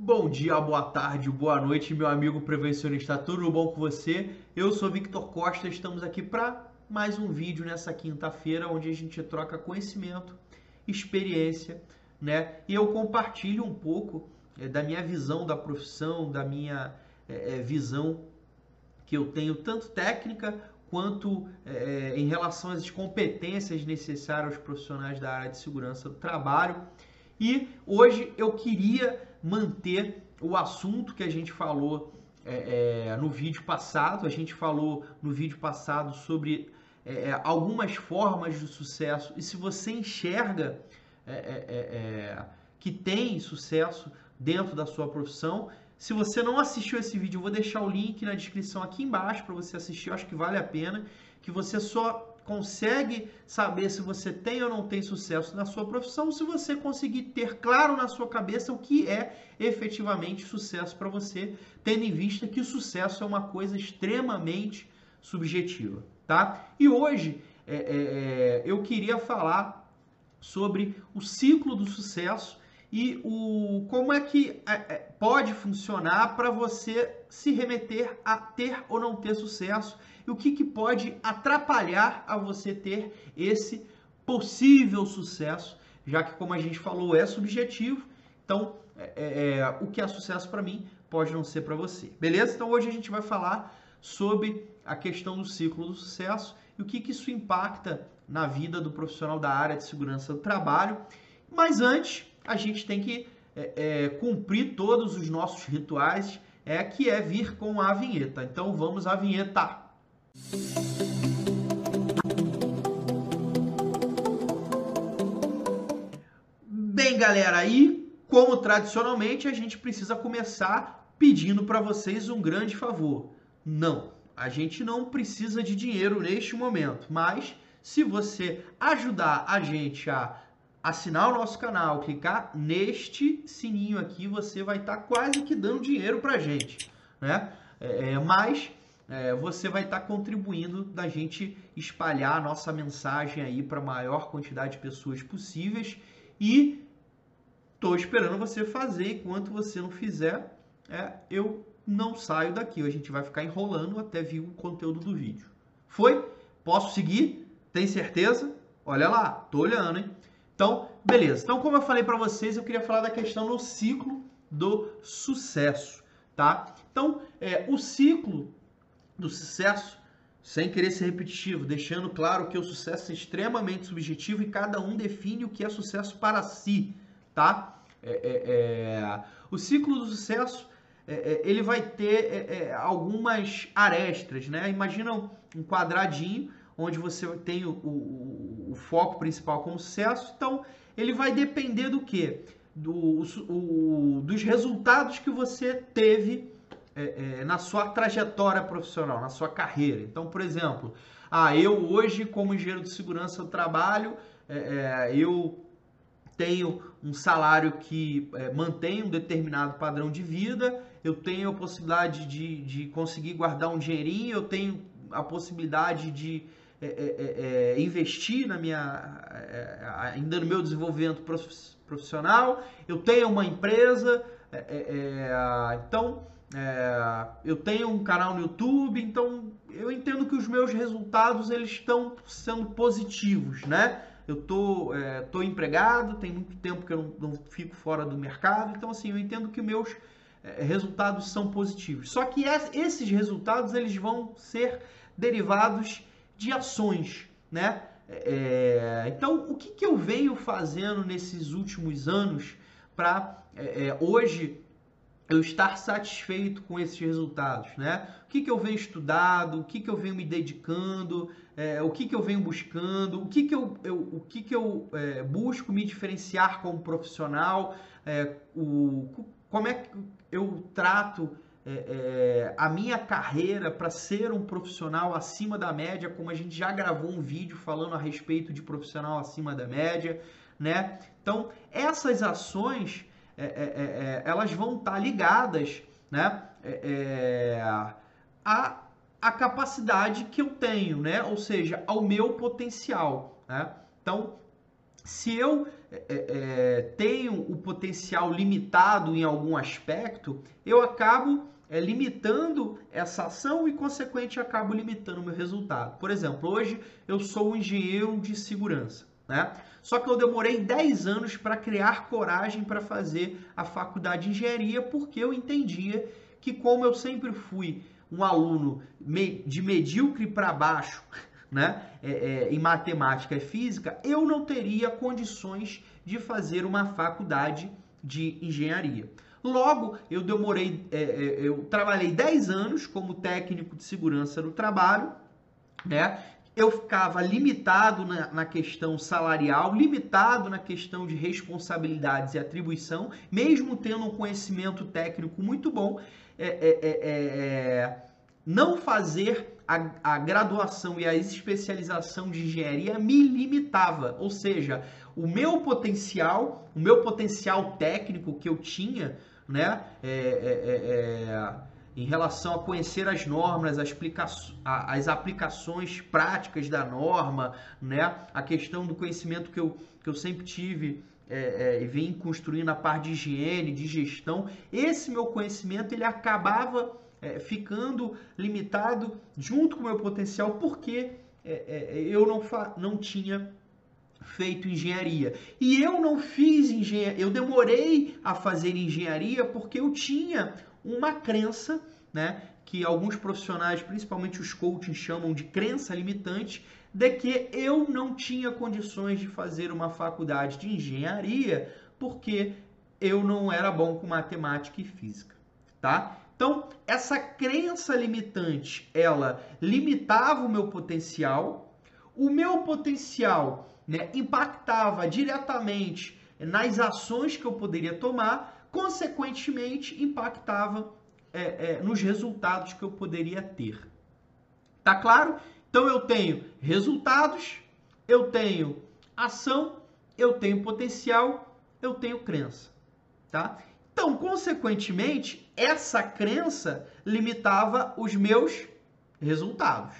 Bom dia, boa tarde, boa noite, meu amigo prevencionista. Tudo bom com você? Eu sou Victor Costa, estamos aqui para mais um vídeo nessa quinta-feira onde a gente troca conhecimento, experiência, né? E eu compartilho um pouco é, da minha visão da profissão, da minha é, visão que eu tenho tanto técnica quanto é, em relação às competências necessárias aos profissionais da área de segurança do trabalho. E hoje eu queria manter o assunto que a gente falou é, é, no vídeo passado. A gente falou no vídeo passado sobre é, é algumas formas de sucesso e se você enxerga é, é, que tem sucesso dentro da sua profissão. Se você não assistiu esse vídeo, eu vou deixar o link na descrição aqui embaixo para você assistir. Eu acho que vale a pena, que você só consegue saber se você tem ou não tem sucesso na sua profissão, se você conseguir ter claro na sua cabeça o que é efetivamente sucesso para você, tendo em vista que o sucesso é uma coisa extremamente subjetiva, tá? E hoje é, é, é eu queria falar sobre o ciclo do sucesso e o como é que é, é, pode funcionar para você se remeter a ter ou não ter sucesso e o que, que pode atrapalhar a você ter esse possível sucesso, já que como a gente falou é subjetivo, então é, é, é o que é sucesso para mim pode não ser para você, beleza? Então hoje a gente vai falar sobre a questão do ciclo do sucesso e o que, que isso impacta na vida do profissional da área de segurança do trabalho. Mas antes, a gente tem que é, é, cumprir todos os nossos rituais, é que é vir com a vinheta. Então vamos à vinheta. Bem, galera, aí como tradicionalmente a gente precisa começar pedindo para vocês um grande favor. Não, a gente não precisa de dinheiro neste momento, mas se você ajudar a gente a assinar o nosso canal, clicar neste sininho aqui, você vai estar tá quase que dando dinheiro para gente, né? É, é, mas é, você vai estar tá contribuindo da gente espalhar a nossa mensagem aí para a maior quantidade de pessoas possíveis e tô esperando você fazer. Enquanto você não fizer, é, eu não saio daqui. A gente vai ficar enrolando até vir o conteúdo do vídeo. Foi? Posso seguir? Tem certeza? Olha lá, tô olhando, hein? Então, beleza. Então, como eu falei para vocês, eu queria falar da questão do ciclo do sucesso, tá? Então, é, o ciclo do sucesso, sem querer ser repetitivo, deixando claro que o sucesso é extremamente subjetivo e cada um define o que é sucesso para si, tá? É, é, é o ciclo do sucesso é, é, ele vai ter algumas arestas, né? Imagina um quadradinho onde você tem o, o, o foco principal como sucesso. Então, ele vai depender do que? Do, dos resultados que você teve é, é, na sua trajetória profissional, na sua carreira. Então, por exemplo, ah, eu hoje, como engenheiro de segurança do trabalho, é, é, eu tenho um salário que é, mantém um determinado padrão de vida, eu tenho a possibilidade de, de conseguir guardar um dinheirinho, eu tenho a possibilidade de é é, é, é, investir na minha, é, ainda no meu desenvolvimento profissional, eu tenho uma empresa, então eu tenho um canal no YouTube, então eu entendo que os meus resultados eles estão sendo positivos, né? Eu tô, tô empregado, tem muito tempo que eu não, não fico fora do mercado, então assim, eu entendo que meus resultados são positivos. Só que esses resultados eles vão ser derivados de ações, né? É, então, o que, que eu venho fazendo nesses últimos anos para é, é, hoje eu estar satisfeito com esses resultados, né? O que, que eu venho estudado, o que, que eu venho me dedicando, é, o que, que eu venho buscando, o que, que eu, eu o que, que eu é, busco me diferenciar como profissional, é, o, como é que eu trato é, é, a minha carreira para ser um profissional acima da média, como a gente já gravou um vídeo falando a respeito de profissional acima da média, né? Então, essas ações, é, é, é, elas vão estar tá ligadas, né? a, a capacidade que eu tenho, né? Ou seja, ao meu potencial, né? Então, se eu é, é, tenho o potencial limitado em algum aspecto, eu acabo é, limitando essa ação e, consequente, acabo limitando o meu resultado. Por exemplo, hoje eu sou um engenheiro de segurança, né? Só que eu demorei 10 anos para criar coragem para fazer a faculdade de engenharia, porque eu entendia que, como eu sempre fui um aluno de medíocre para baixo, né, é, é, em matemática e física, eu não teria condições de fazer uma faculdade de engenharia. Logo, eu demorei, é, é, eu trabalhei 10 anos como técnico de segurança do trabalho, né? Eu ficava limitado na, na, questão salarial, limitado na questão de responsabilidades e atribuição, mesmo tendo um conhecimento técnico muito bom, é, é, é, é não fazer a, a graduação e a especialização de engenharia me limitava, ou seja, o meu potencial, o meu potencial técnico que eu tinha né? É, é, é, é, em relação a conhecer as normas, as, as aplicações práticas da norma, né? A questão do conhecimento que eu, que eu sempre tive é, é, e vim construindo a parte de higiene, de gestão, esse meu conhecimento ele acabava ficando limitado junto com o meu potencial, porque eu não, não tinha feito engenharia. E eu não fiz engenharia, eu demorei a fazer engenharia porque eu tinha uma crença, né, que alguns profissionais, principalmente os coaching, chamam de crença limitante, de que eu não tinha condições de fazer uma faculdade de engenharia porque eu não era bom com matemática e física, tá? Então, essa crença limitante, ela limitava o meu potencial. O meu potencial né, impactava diretamente nas ações que eu poderia tomar, consequentemente impactava é, é, nos resultados que eu poderia ter. Tá claro? Então eu tenho resultados, eu tenho ação, eu tenho potencial, eu tenho crença, tá? Então, consequentemente, essa crença limitava os meus resultados,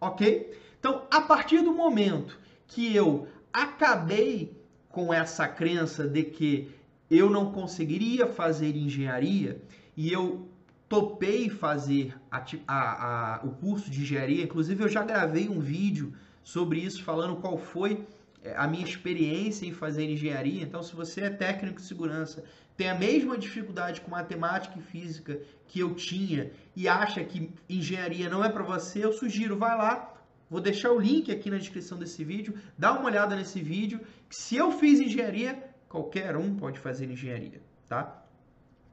ok? Então, a partir do momento que eu acabei com essa crença de que eu não conseguiria fazer engenharia e eu topei fazer a, a, a, o curso de engenharia. Inclusive, eu já gravei um vídeo sobre isso, falando qual foi é, a minha experiência em fazer engenharia. Então, se você é técnico de segurança, tem a mesma dificuldade com matemática e física que eu tinha e acha que engenharia não é para você, eu sugiro, vai lá, Vou deixar o link aqui na descrição desse vídeo. Dá uma olhada nesse vídeo. Se eu fiz engenharia, qualquer um pode fazer engenharia, tá?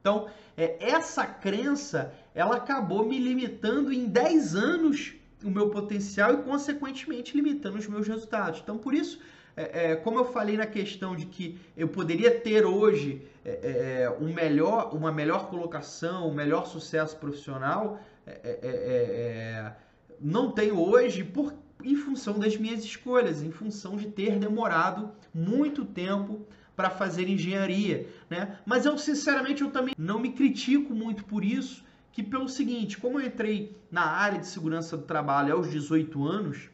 Então, é, essa crença, ela acabou me limitando em 10 anos o meu potencial e, consequentemente, limitando os meus resultados. Então, por isso, é, é, como eu falei na questão de que eu poderia ter hoje é, é um melhor, uma melhor colocação, um melhor sucesso profissional, é, é, não tenho hoje por, em função das minhas escolhas, em função de ter demorado muito tempo para fazer engenharia, né? Mas eu sinceramente eu também não me critico muito por isso, que pelo seguinte, como eu entrei na área de segurança do trabalho aos 18 anos,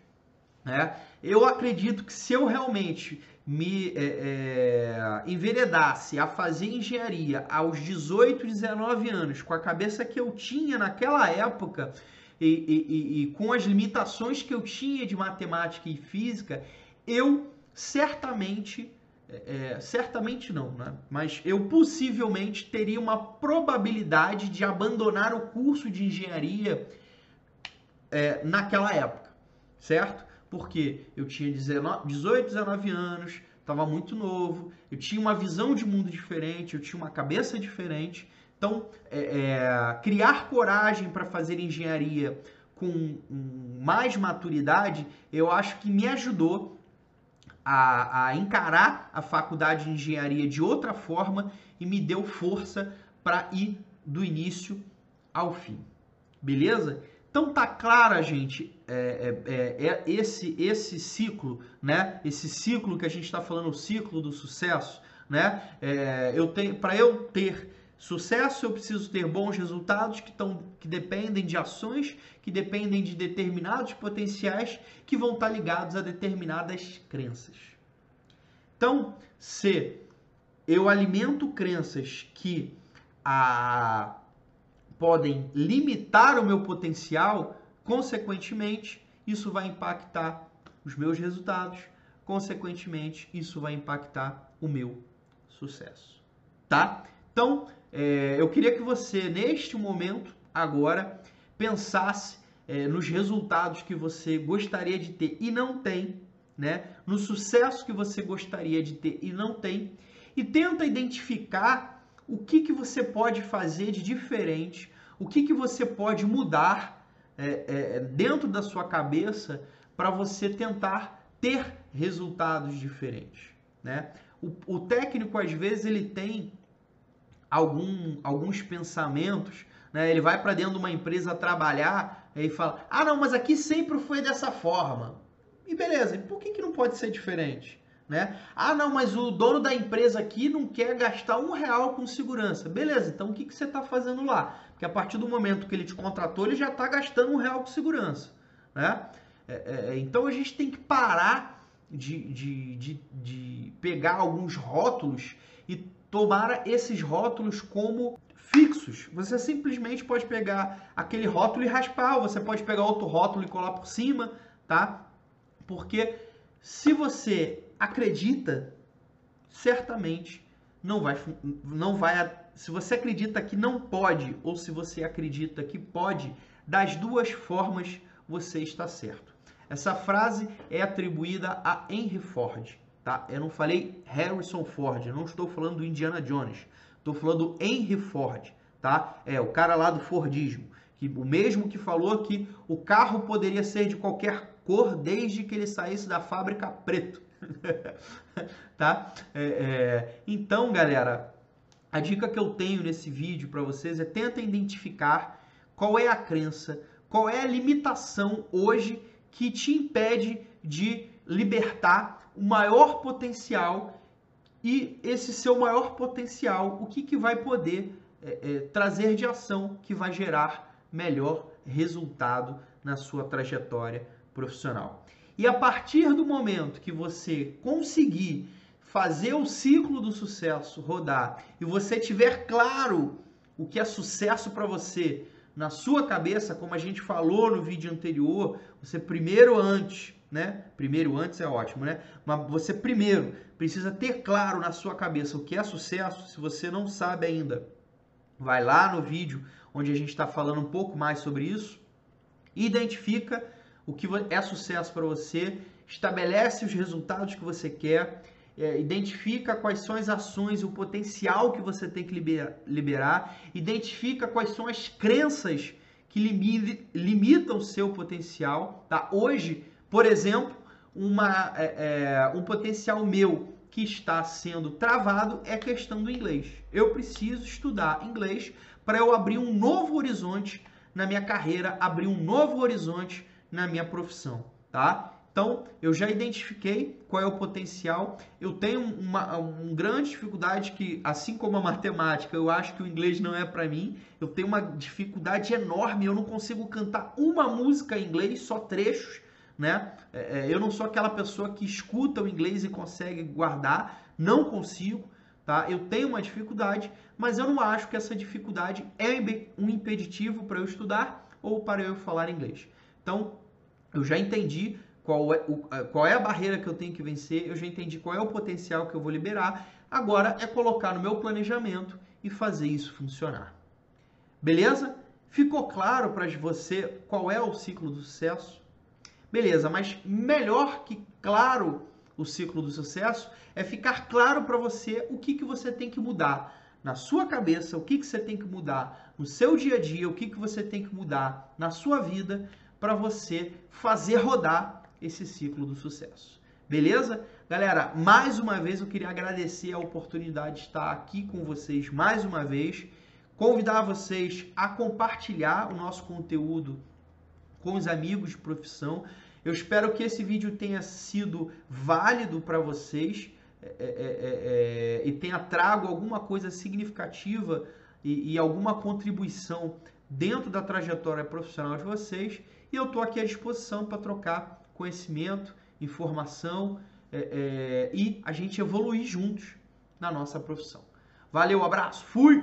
né? Eu acredito que se eu realmente me é, é, enveredasse a fazer engenharia aos 18, 19 anos, com a cabeça que eu tinha naquela época, e, e, e, com as limitações que eu tinha de matemática e física, eu certamente, é, é, certamente não, né? mas eu possivelmente teria uma probabilidade de abandonar o curso de engenharia é, naquela época, certo? Porque eu tinha 19, 18, 19 anos, estava muito novo, eu tinha uma visão de mundo diferente, eu tinha uma cabeça diferente, então, é, é, criar coragem para fazer engenharia com mais maturidade, eu acho que me ajudou a, a, encarar a faculdade de engenharia de outra forma e me deu força para ir do início ao fim. Beleza? Então tá clara, gente, é, é, é, é esse esse ciclo, né? Esse ciclo que a gente está falando, o ciclo do sucesso, né? É, eu tenho para eu ter Sucesso, eu preciso ter bons resultados que, tão, que dependem de ações, que dependem de determinados potenciais que vão estar ligados a determinadas crenças. Então, se eu alimento crenças que a, podem limitar o meu potencial, consequentemente, isso vai impactar os meus resultados, consequentemente, isso vai impactar o meu sucesso. Tá? Então, é, eu queria que você, neste momento, agora, pensasse é, nos resultados que você gostaria de ter e não tem, né? no sucesso que você gostaria de ter e não tem, e tenta identificar o que, que você pode fazer de diferente, o que, que você pode mudar é, é, dentro da sua cabeça para você tentar ter resultados diferentes. Né? O, o técnico, às vezes, ele tem algum, alguns pensamentos, né? ele vai para dentro de uma empresa trabalhar e fala: Ah, não, mas aqui sempre foi dessa forma. E beleza, por que, que não pode ser diferente? Né? Ah, não, mas o dono da empresa aqui não quer gastar um real com segurança. Beleza, então o que, que você está fazendo lá? Porque a partir do momento que ele te contratou, ele já está gastando um real com segurança. Né? É, é, é, então a gente tem que parar de, de, de, de pegar alguns rótulos e tomar esses rótulos como fixos. Você simplesmente pode pegar aquele rótulo e raspar, ou você pode pegar outro rótulo e colar por cima, tá? Porque se você acredita, certamente não vai, não vai. Se você acredita que não pode, ou se você acredita que pode, das duas formas você está certo. Essa frase é atribuída a Henry Ford, tá? Eu não falei Harrison Ford, não estou falando do Indiana Jones, estou falando do Henry Ford, tá? É o cara lá do Fordismo, que o mesmo que falou que o carro poderia ser de qualquer cor desde que ele saísse da fábrica preto. tá? É, é... Então, galera, a dica que eu tenho nesse vídeo para vocês é tenta identificar qual é a crença, qual é a limitação hoje que te impede de libertar o maior potencial e esse seu maior potencial, o que, que vai poder é, é, trazer de ação que vai gerar melhor resultado na sua trajetória profissional. E a partir do momento que você conseguir fazer o ciclo do sucesso rodar e você tiver claro o que é sucesso para você na sua cabeça, como a gente falou no vídeo anterior, você primeiro antes, né? Primeiro antes é ótimo, né? Mas você primeiro precisa ter claro na sua cabeça o que é sucesso. Se você não sabe ainda, vai lá no vídeo onde a gente está falando um pouco mais sobre isso. Identifica o que é sucesso para você, estabelece os resultados que você quer, é, identifica quais são as ações e o potencial que você tem que liberar, identifica quais são as crenças que limitam o seu potencial. Tá? Hoje, por exemplo, uma, é, é, um potencial meu que está sendo travado é a questão do inglês. Eu preciso estudar inglês para eu abrir um novo horizonte na minha carreira, abrir um novo horizonte na minha profissão, tá? Então, eu já identifiquei qual é o potencial. Eu tenho uma, uma grande dificuldade que, assim como a matemática, eu acho que o inglês não é para mim. Eu tenho uma dificuldade enorme. Eu não consigo cantar uma música em inglês, só trechos, né? É, é eu não sou aquela pessoa que escuta o inglês e consegue guardar. Não consigo, tá? Eu tenho uma dificuldade, mas eu não acho que essa dificuldade é um impeditivo para eu estudar ou para eu falar inglês. Então, eu já entendi qual é, o, qual é a barreira que eu tenho que vencer, eu já entendi qual é o potencial que eu vou liberar. Agora é colocar no meu planejamento e fazer isso funcionar. Beleza? Ficou claro para você qual é o ciclo do sucesso? Beleza, mas melhor que claro o ciclo do sucesso é ficar claro para você o que, que você tem que mudar na sua cabeça, o que, que você tem que mudar no seu dia a dia, o que, que você tem que mudar na sua vida para você fazer rodar esse ciclo do sucesso. Beleza? Galera, mais uma vez eu queria agradecer a oportunidade de estar aqui com vocês mais uma vez. Convidar vocês a compartilhar o nosso conteúdo com os amigos de profissão. Eu espero que esse vídeo tenha sido válido para vocês é, é, é, é, e tenha trago alguma coisa significativa e, e alguma contribuição dentro da trajetória profissional de vocês. E eu estou aqui à disposição para trocar conhecimento, informação é, é, e a gente evoluir juntos na nossa profissão. Valeu, abraço, fui!